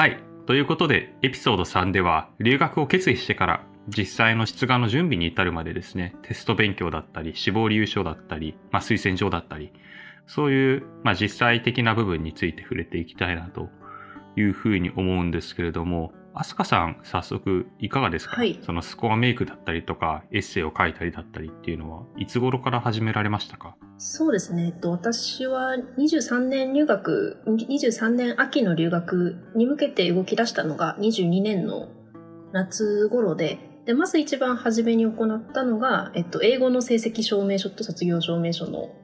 はい。ということで、エピソード3では、留学を決意してから、実際の出願の準備に至るまでですね、テスト勉強だったり、志望理由書だったり、まあ、推薦状だったり、そういう、まあ、実際的な部分について触れていきたいなというふうに思うんですけれども、飛鳥さん、早速いかがですか、はい。そのスコアメイクだったりとか、エッセイを書いたりだったりっていうのは、いつ頃から始められましたか？そうですね。えっと、私は23年入学、23年秋の留学に向けて動き出したのが22年の夏頃で、で、まず一番初めに行ったのが、えっと、英語の成績証明書と卒業証明書の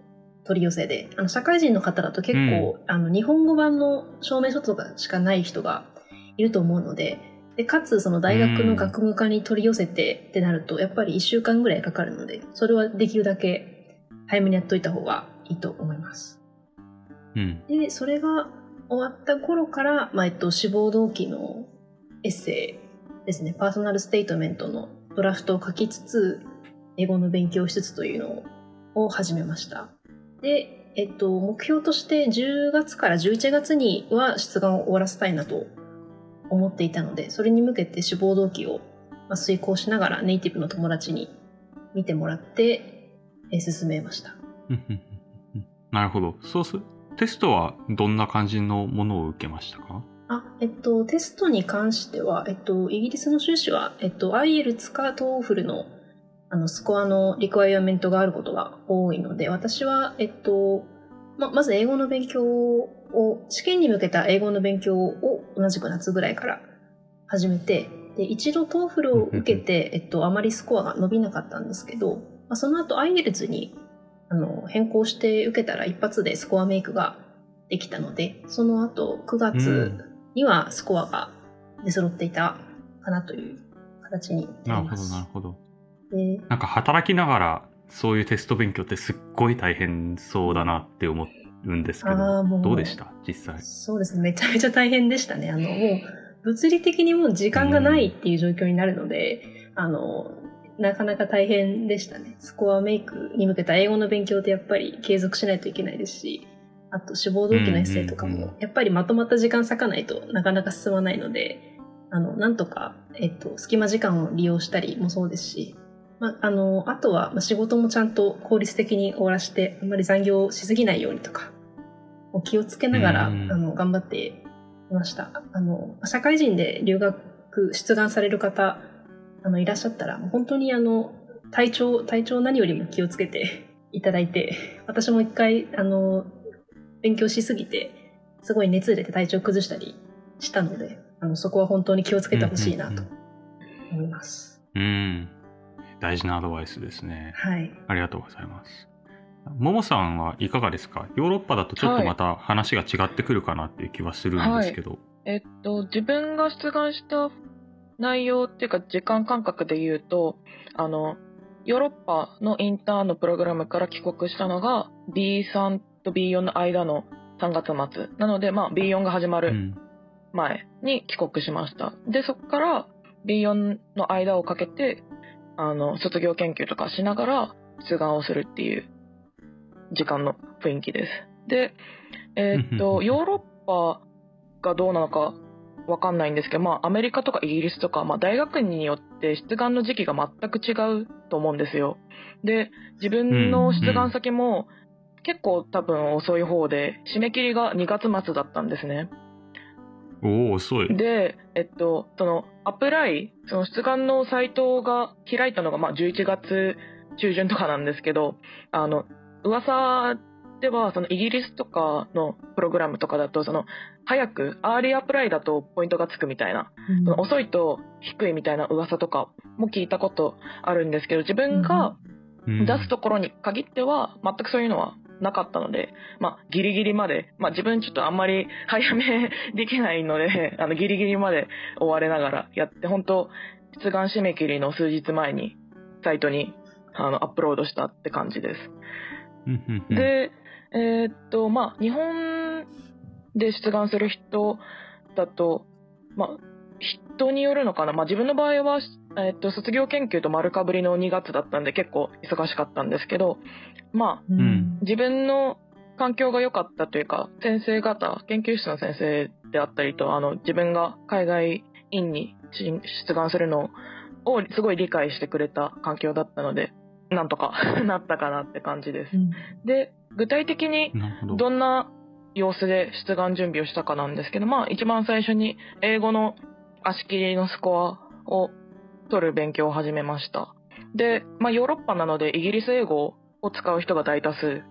取り寄せで、あの、社会人の方だと結構、あの、日本語版の証明書とかしかない人がいると思うので、で、かつ、その大学の学務課に取り寄せてってなると、やっぱり1週間ぐらいかかるので、それはできるだけ早めにやっといた方がいいと思います。うん。で、それが終わった頃から、まあ、えっと、志望動機のエッセイですね、パーソナルステートメントのドラフトを書きつつ、英語の勉強をしつつというのを始めました。で、えっと、目標として10月から11月には出願を終わらせたいなと思っていたので、それに向けて志望動機をまあ遂行しながらネイティブの友達に見てもらって、えー進めました。なるほど。そうすテストはどんな感じのものを受けましたか？あ、えっと、テストに関しては、えっと、イギリスの修士は、えっと、IELTS か TOEFL の、あの、スコアのリクワイアメントがあることが多いので、私は、えっと、ま、まず英語の勉強を、試験に向けた英語の勉強を同じく夏ぐらいから始めて、で、一度 TOEFL を受けて、えっと、あまりスコアが伸びなかったんですけど、まあ、その後 IELTS に、あの、変更して受けたら一発でスコアメイクができたので、その後9月にはスコアが出揃っていたかなという形になるほど、なります。なるほど。でなんか働きながらそういうテスト勉強ってすっごい大変そうだなって思うんですけあどーもうどうでした？実際そうですね、めちゃめちゃ大変でしたね。あの、もう、物理的にもう時間がないっていう状況になるので、あの、なかなか大変でしたね。スコアメイクに向けた英語の勉強ってやっぱり継続しないといけないですし、あと志望動機のエッセイとかも、やっぱりまとまった時間割かないとなかなか進まないので、あの、なんとか、えっと、隙間時間を利用したりもそうですし、まあ、あの、あとは、まあ仕事もちゃんと効率的に終わらして、あんまり残業しすぎないようにとか、を気をつけながら、うんあの、頑張っていました。あの、社会人で留学、出願される方、あの、いらっしゃったら、本当にあの、体調、体調何よりも気をつけて いただいて、私も一回、あの、勉強しすぎて、すごい熱出て体調崩したりしたので、あの、そこは本当に気をつけてほしいなと思います。うん大事なアドバイスですねはい。ありがとうございますももさんはいかがですか？ヨーロッパだとちょっとまた話が違ってくるかなっていう気はするんですけど、えっと、自分が出願した内容っていうか時間感覚で言うと、あの、ヨーロッパのインターンのプログラムから帰国したのが B3 と B4 の間の3月末。なので、まあ B4 が始まるうん。前に帰国しました。で、そこから B4 の間をかけて、あの、卒業研究とかしながら出願をするっていう時間の雰囲気です。で、えーっと、ヨーロッパがどうなのかわかんないんですけど、まあ、アメリカとかイギリスとか、まあ、大学によって出願の時期が全く違うと思うんですよ。で、自分の出願先も結構多分遅い方で、締め切りが2月末だったんですね。おお遅いで、えっと、その、アプライ、その出願のサイトが開いたのが、まあ、11月中旬とかなんですけど、あの、噂では、その、イギリスとかのプログラムとかだと、その、早く、 early apply だとポイントがつくみたいな、その遅いと低いみたいな噂とかも聞いたことあるんですけど、自分がうん出すところに限っては、全くそういうのはなかったので、まあ、ギリギリまで、まあ、自分ちょっとあんまり早めできないので、あの、ギリギリまで追われながらやって、本当出願締め切りの数日前に、サイトに、あの、アップロードしたって感じです。で、えーっと、まあ、日本で出願する人だと、まあ、人によるのかな。まあ、自分の場合は、えーっと、卒業研究と丸かぶりの2月だったんで結構忙しかったんですけど、まあ、ん自分の環境が良かったというか、先生方、研究室の先生であったりと、あの、自分が海外院に出願するのをすごい理解してくれた環境だったので、なんとか なったかなって感じです。うんで、具体的にど。どんな様子で出願準備をしたかなんですけど、まあ一番最初に英語の足切りのスコアを取る勉強を始めました。で、まあヨーロッパなのでイギリス英語を使う人が大多数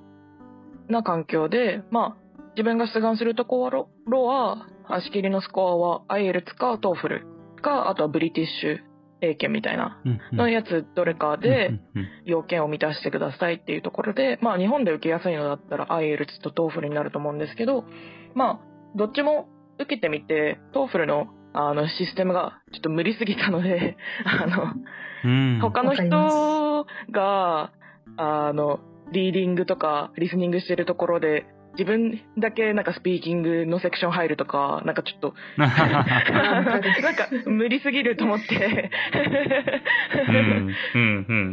な環境で、まあ自分が出願するところは、足切りのスコアは IELTS か TOEFL か、あとはブリティッシュ英検みたいなのやつどれかで、要件を満たしてくださいっていうところで、まあ日本で受けやすいのだったら IELTS と TOEFL になると思うんですけど、まあどっちも受けてみて、TOEFL のあのシステムがちょっと無理すぎたので、あの、うん。他の人が、あの、リーディングとかリスニングしてるところで、自分だけなんかスピーキングのセクション入るとか、なんかちょっと、なんか無理すぎると思って。っ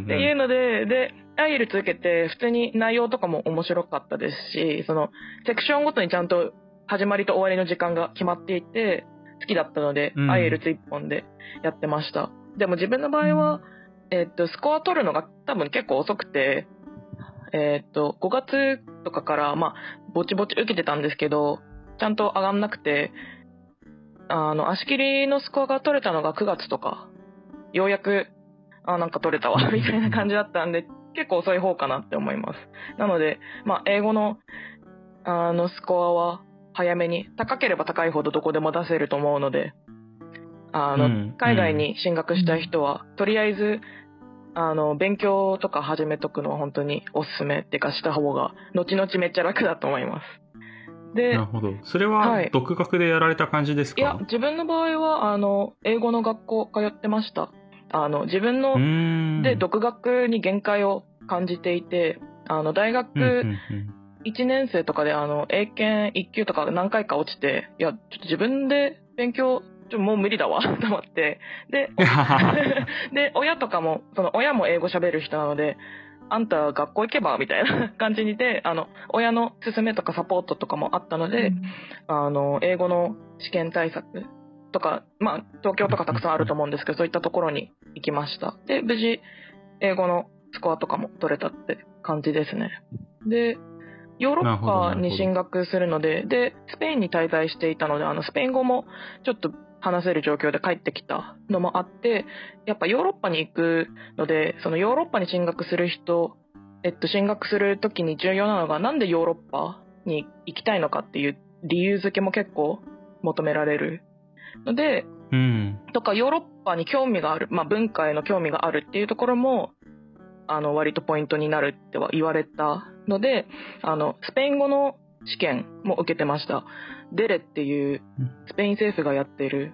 ていうので、で、アイエルツ受けて、普通に内容とかも面白かったですし、その、セクションごとにちゃんと始まりと終わりの時間が決まっていて、好きだったので、うんアイエルツ一本でやってました。でも自分の場合は、えっと、スコア取るのが多分結構遅くて、えっと、5月とかから、まあ、ぼちぼち受けてたんですけど、ちゃんと上がんなくて、あの、足切りのスコアが取れたのが9月とか、ようやく、あ、なんか取れたわ、みたいな感じだったんで、結構遅い方かなって思います。なので、まあ、英語の、あの、スコアは早めに、高ければ高いほどどこでも出せると思うので、あの、うん海外に進学したい人は、とりあえず、あの、勉強とか始めとくのは本当におすすめっていうかした方が、後々めっちゃ楽だと思います。でなる、ほど。それははい独学でやられた感じですか、いや、自分の場合は、あの、英語の学校通ってました。あの、自分ので、独学に限界を感じていて、あの、大うんうん学うん1年生とかで、あの、英検1級とか何回か落ちて、いや、ちょっと自分で勉強、ちょもう無理だわ、と思って。で、で、親とかも、その親も英語喋る人なので、あんた学校行けば？みたいな 感じにで、あの、親の勧めとかサポートとかもあったので、あの、英語の試験対策とか、まあ、東京とかたくさんあると思うんですけど、そういったところに行きました。で、無事、英語のスコアとかも取れたって感じですね。で、ヨーロッパに進学するので、で、スペインに滞在していたので、あの、スペイン語もちょっと話せる状況で帰ってきたのもあって、やっぱヨーロッパに行くので、そのヨーロッパに進学する人、えっと、進学するときに重要なのが、なんでヨーロッパに行きたいのかっていう理由付けも結構求められるので、うん。とかヨーロッパに興味がある、まあ、文化への興味があるっていうところもあの割とポイントになるっては言われたのであのスペイン語の試験も受けてましたデレっていうスペイン政府がやってる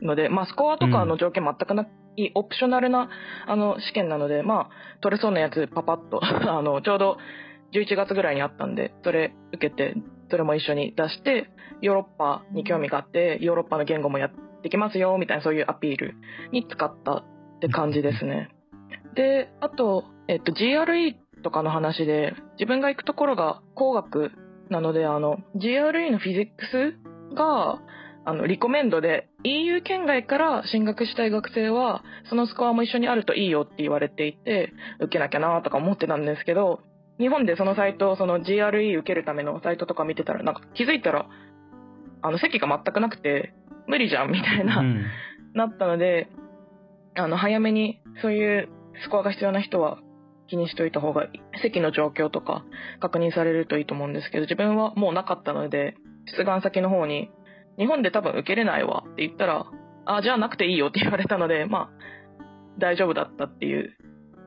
ので、まあ、スコアとかの条件全くないオプショナルなあの試験なので、まあ、取れそうなやつパパッと あのちょうど11月ぐらいにあったんでそれ受けてそれも一緒に出してヨーロッパに興味があってヨーロッパの言語もやってきますよみたいなそういうアピールに使ったって感じですね。であと、えっと、GRE とかの話で自分が行くところが工学なのであの GRE のフィジックスがあのリコメンドで EU 圏外から進学したい学生はそのスコアも一緒にあるといいよって言われていて受けなきゃなとか思ってたんですけど日本でそのサイトその GRE 受けるためのサイトとか見てたらなんか気づいたらあの席が全くなくて無理じゃんみたいな、うん。なったのであの早めにそういうスコアが必要な人は気にしといた方がいい席の状況とか確認されるといいと思うんですけど自分はもうなかったので出願先の方に日本で多分受けれないわって言ったらあじゃあなくていいよって 言われたのでまあ大丈夫だったっていう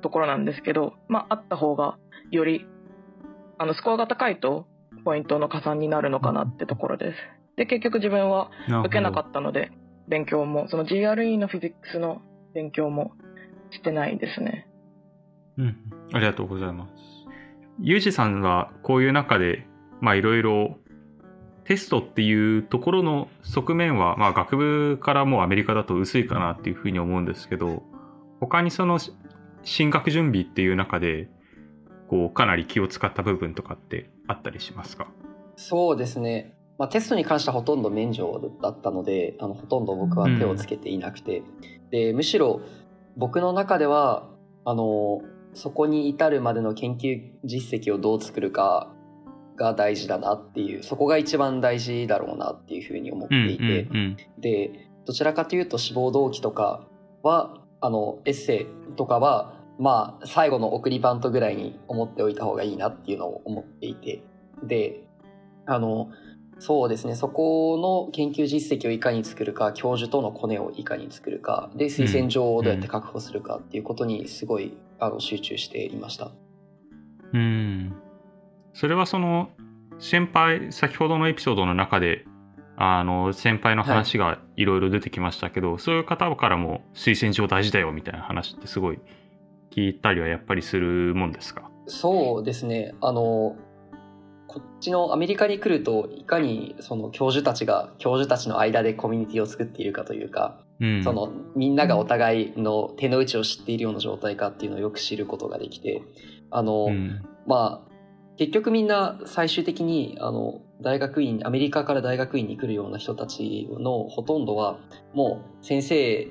ところなんですけどまああった方がよりあのスコアが高いとポイントの加算になるのかなってところです。で結局自分は受けなかったので勉強もその GRE のフィジックスの勉強もしてないですねうん、ありがとうございます。ゆうじさんはこういう中で、まあいろいろテストっていうところの側面は、まあ学部からもうアメリカだと薄いかなっていうふうに思うんですけど、他にそのし進学準備っていう中で、こうかなり気を使った部分とかってあったりしますか？そうですね。まあ、テストに関してはほとんど免除だったので、あのほとんど僕は手をつけていなくて、でむしろ僕の中ではあのそこに至るまでの研究実績をどう作るかが大事だなっていうそこが一番大事だろうなっていうふうに思っていて、うんうんでどちらかというと志望動機とかはあのエッセイとかはまあ最後の送りバントぐらいに思っておいた方がいいなっていうのを思っていて。であのそうですね。そこの研究実績をいかに作るか教授とのコネをいかに作るかで推薦状をどうやって確保するかっていうことにすごいあの集中していました。うん。うんそれはその先輩先ほどのエピソードの中であの先輩の話がいろいろ出てきましたけど、そういう方からも推薦状大事だよみたいな話ってすごい聞いたりはやっぱりするもんですか？そうですね。あのこっちのアメリカに来るといかにその教授たちが教授たちの間でコミュニティを作っているかというか、うん。そのみんながお互いの手の内を知っているような状態かっていうのをよく知ることができてあの、うん。まあ結局みんな最終的にあの大学院アメリカから大学院に来るような人たちのほとんどはもう先生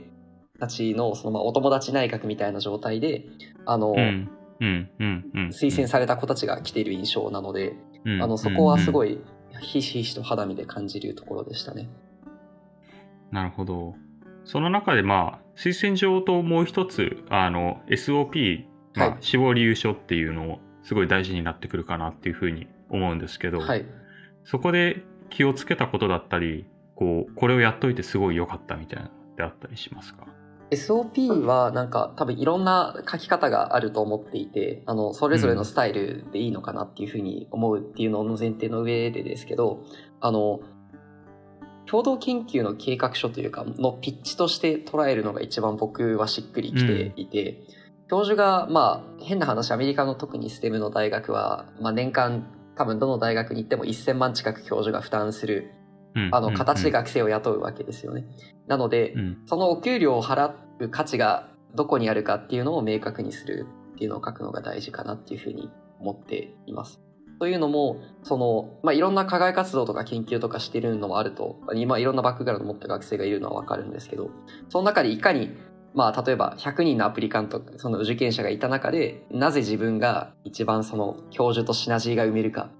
たちのそのまあお友達内閣みたいな状態であの、うん推薦された子たちが来ている印象なので、うん。あのそこはすごい、いひしひしと肌身で感じるところでしたね。なるほど。その中でまあ推薦状ともう一つあの SOP、まあはい。死亡理由書っていうのをすごい大事になってくるかなっていうふうに思うんですけど、はい、そこで気をつけたことだったりこうこれをやっといてすごい良かったみたいなのってあったりしますか？SOP はなんか多分いろんな書き方があると思っていてあのそれぞれのスタイルでいいのかなっていうふうに思うっていうのの前提の上でですけどあの共同研究の計画書というかのピッチとして捉えるのが一番僕はしっくりきていて、教授がまあ変な話アメリカの特に STEM の大学は、まあ、年間多分どの大学に行っても1000万近く教授が負担するあの形で学生を雇うわけですよね。なので、うんそのお給料を払う価値がどこにあるかっていうのを明確にするっていうのを書くのが大事かなっていうふうに思っています。というのも、その、まあ、いろんな課外活動とか研究とかしてるのもあると、今いろんなバックグラウンドを持った学生がいるのはわかるんですけど、その中でいかに、まあ、例えば100人のアプリカント、その受験者がいた中で、なぜ自分が一番その教授とシナジーが埋めるか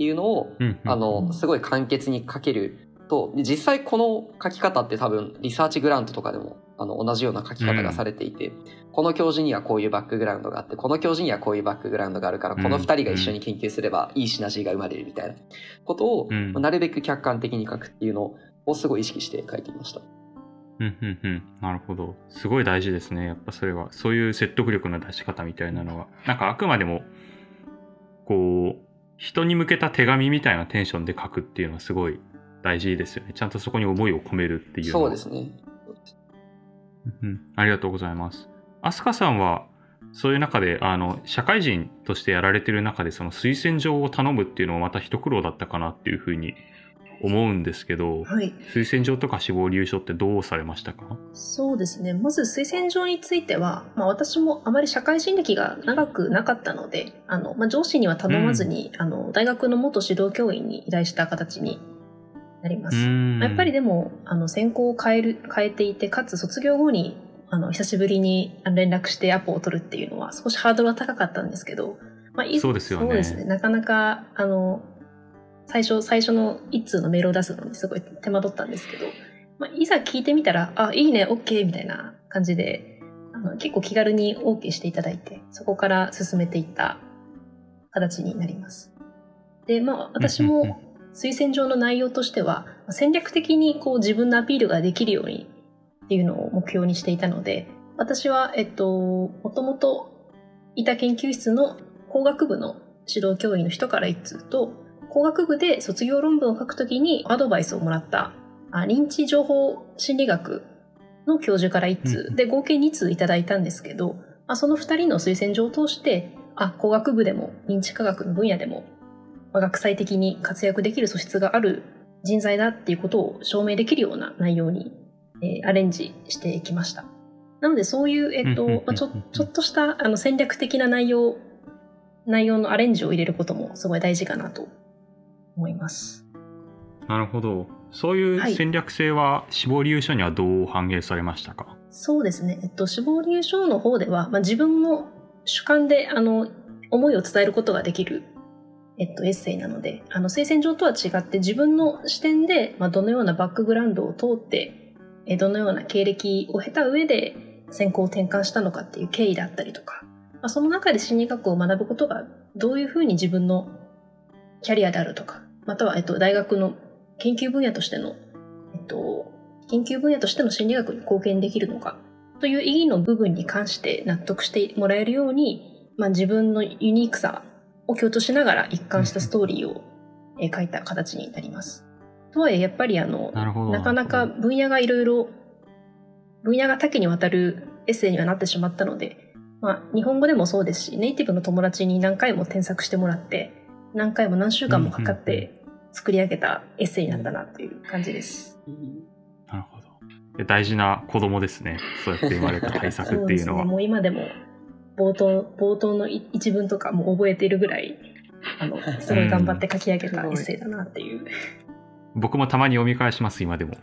っていうのを、うんうんあの、すごい簡潔に書けると、で実際この書き方って多分リサーチグラントとかでもあの同じような書き方がされていて、この教授にはこういうバックグラウンドがあって、この教授にはこういうバックグラウンドがあるから、この二人が一緒に研究すればいいシナジーが生まれるみたいなことを、うん。なるべく客観的に書くっていうのをすごい意識して書いていました。うんうんうん。なるほど。すごい大事ですね。やっぱそれは。そういう説得力の出し方みたいなのは。なんかあくまでもこう人に向けた手紙みたいなテンションで書くっていうのはすごい大事ですよねちゃんとそこに思いを込めるっていうそうですね。うんありがとうございます。飛鳥さんはそういう中であの社会人としてやられてる中でその推薦状を頼むっていうのはまた一苦労だったかなっていうふうに思うんですけど、はい。推薦状とか死亡理由書ってどうされましたか？そうですね。まず推薦状については、まあ、私もあまり社会人歴が長くなかったので、あの、まあ、上司には頼まずに、あの、大学の元指導教員に依頼した形になります。まあやっぱりでも、あの、専攻を変える、変えていて、かつ卒業後に、あの、久しぶりに連絡してアポを取るっていうのは少しハードルは高かったんですけど、まあ、いそうですよねそうですね。なかなか、あの、最初、最初の一通のメールを出すのにすごい手間取ったんですけど、まあ、いざ聞いてみたら、あ、いいね、OK みたいな感じで、あの結構気軽に OK していただいて、そこから進めていった形になります。で、まあ、私も推薦状の内容としては、戦略的にこう自分のアピールができるようにっていうのを目標にしていたので、私は、えっと、もともといた研究室の工学部の指導教員の人から一通と、工学部で卒業論文を書くときにアドバイスをもらったあ認知情報心理学の教授から一通。うんで合計2通いただいたんですけど、まあ、その2人の推薦状を通してあ工学部でも認知科学の分野でも、まあ学際的に活躍できる素質がある人材だっていうことを証明できるような内容に、えーアレンジしていきました。なのでそういう、えっとちょちょっとしたあの戦略的な内容内容のアレンジを入れることもすごい大事かなと思います。なるほど。そういう戦略性は死亡理由書にはどう反映されましたか、そうですね。えっと、死亡理由書の方では、まあ、自分の主観で、あの、思いを伝えることができる、えっと、エッセイなので、あの、推薦状とは違って自分の視点で、まあ、どのようなバックグラウンドを通って、えどのような経歴を経た上で専攻を転換したのかっていう経緯だったりとか、まあ、その中で心理学を学ぶことがどういうふうに自分のキャリアであるとか、または、えっと、大学の研究分野としての、えっと、研究分野としての心理学に貢献できるのかという意義の部分に関して納得してもらえるように、まあ、自分のユニークさを強調しながら一貫したストーリーをえー書いた形になります。とはいえやっぱりあの。なかなか分野がいろいろ分野が多岐にわたるエッセイにはなってしまったので、まあ、日本語でもそうですしネイティブの友達に何回も添削してもらって何回も何週間もかかって作り上げたエッセイになったなっていう感じです。なるほど。で大事な子供ですね。そうやって生まれた対策っていうのそうね、は。もう今でも冒頭冒頭のい一文とかも覚えているぐらいあのすごい頑張って書き上げたエッセイだなっていう、僕もたまに読み返します、今でも。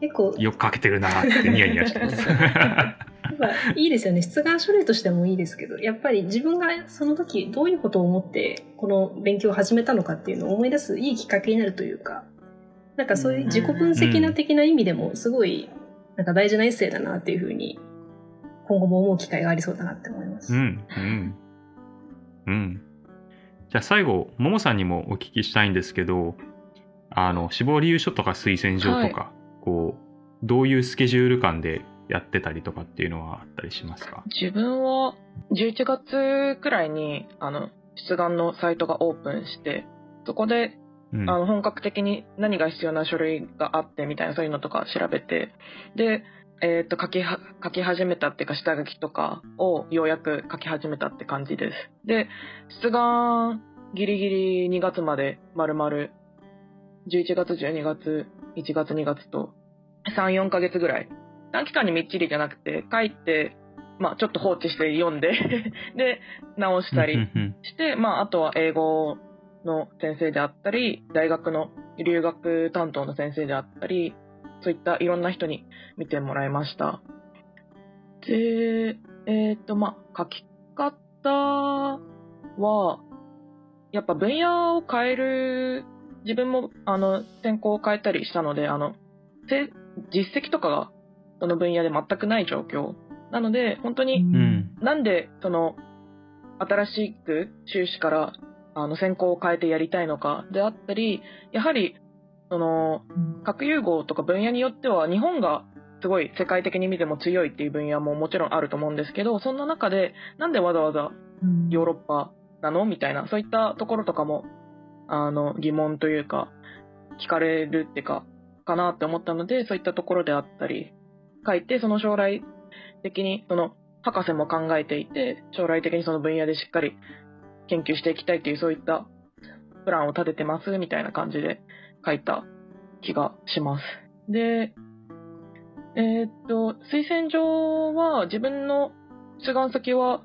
結構よく書けてるなってニヤニヤしてます。やっぱいいですよね出願書類としてもいいですけどやっぱり自分がその時どういうことを思ってこの勉強を始めたのかっていうのを思い出すいいきっかけになるというかなんかそういう自己分析な的な意味でもすごいなんか大事なエッセイだなっていうふうに今後も思う機会がありそうだなって思います。うん、うん。うん。じゃあ最後、ももさんにもお聞きしたいんですけど、あの、死亡理由書とか推薦状とか、こう、どういうスケジュール感でやってたりとかっていうのはあったりしますか？自分は11月くらいにあの出願のサイトがオープンしてそこでうん。あの本格的に何が必要な書類があってみたいなそういうのとか調べてで、えー、と書きは書き始めたっていうか下書きとかをようやく書き始めたって感じですで出願ギリギリ2月まで丸々11月12月1月2月と34ヶ月ぐらい短期間にみっちりじゃなくて書いてまあちょっと放置して読んで で直したりして、まあ、あとは英語の先生であったり、大学の留学担当の先生であったり、そういったいろんな人に見てもらいました。で、えっ、と、まあ、書き方は、やっぱ分野を変える、自分も、あの、専攻を変えたりしたので、あの、せ実績とかが、その分野で全くない状況。なので、本当に。なんで、その、新しく修士から、あの、専攻を変えてやりたいのかであったり、やはり、その、核融合とか分野によっては、日本がすごい世界的に見ても強いっていう分野ももちろんあると思うんですけど、そんな中で、なんでわざわざヨーロッパなの？みたいな、そういったところとかも、あの、疑問というか、聞かれるっていうか、かなって思ったので、そういったところであったり、書いて、その将来的に、その、博士も考えていて、将来的にその分野でしっかり研究していきたいっていう、そういったプランを立ててます、みたいな感じで書いた気がします。で、えーっと、推薦状は自分の出願先は、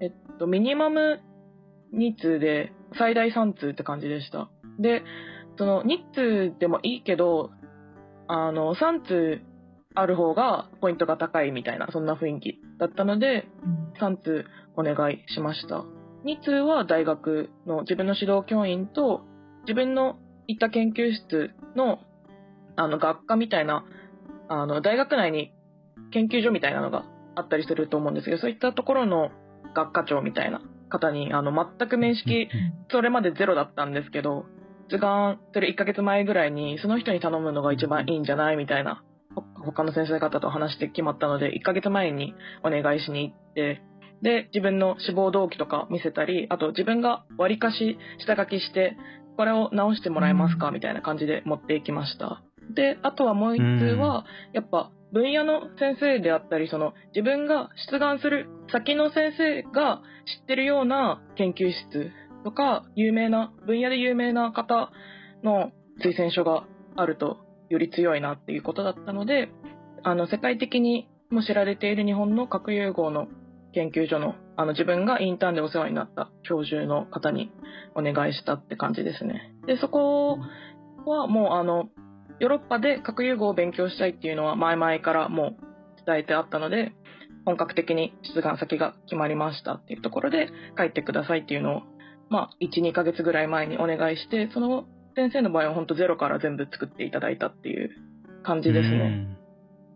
えっと、ミニマム2通で最大3通って感じでした。で、その2通でもいいけど、あの、3通ある方がポイントが高いみたいな、そんな雰囲気だったので、3通お願いしました。2通は大学の自分の指導教員と自分の行った研究室のあの学科みたいな、あの大学内に研究所みたいなのがあったりすると思うんですけど、そういったところの学科長みたいな方にあの全く面識、それまでゼロだったんですけど、出願する1ヶ月前ぐらいにその人に頼むのが一番いいんじゃないみたいな他の先生方と話して決まったので、1ヶ月前にお願いしに行って、で、自分の志望動機とか見せたり、あと自分が割りかし下書きして、これを直してもらえますかみたいな感じで持っていきました。で、あとはもう一通は、やっぱ分野の先生であったり、その自分が出願する先の先生が知ってるような研究室とか、有名な、分野で有名な方の推薦書があるとより強いなっていうことだったので、あの、世界的にも知られている日本の核融合の研究所のあの自分がインターンでお世話になった教授の方にお願いしたって感じですね。でそこはもうあのヨーロッパで核融合を勉強したいっていうのは前々からもう伝えてあったので本格的に出願先が決まりましたっていうところで帰ってくださいっていうのを、まあ、12ヶ月ぐらい前にお願いしてその先生の場合は本当ゼロから全部作っていただいたっていう感じですね。うん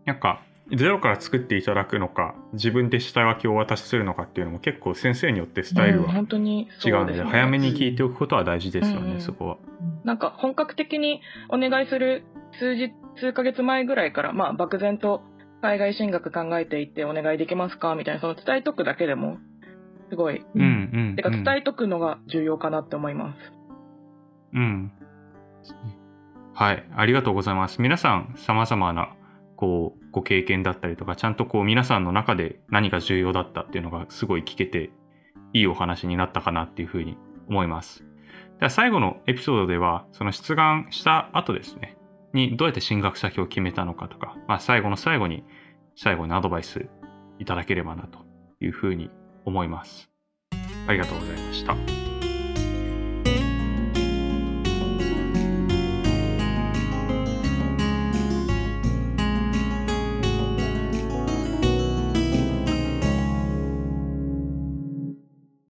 なんかゼロから作っていただくのか自分で下書きをお渡しするのかっていうのも結構先生によってスタイルはうん本当に違うので,、そうですね早めに聞いておくことは大事ですよね、うんうんそこは。なんか本格的にお願いする数日数ヶ月前ぐらいから、まあ、漠然と海外進学考えていてお願いできますかみたいなその伝えとくだけでもすごい、うんうん、てか伝えとくのが重要かなって思います。うん。はい、ありがとうございます。皆さん、様々な、こう、ご経験だったりとか、ちゃんとこう、皆さんの中で何が重要だったっていうのがすごい聞けて、いいお話になったかなっていうふうに思います。では、最後のエピソードでは、その出願した後ですね、にどうやって進学先を決めたのかとか、まあ、最後の最後に、最後にアドバイスいただければなというふうに思います。ありがとうございました。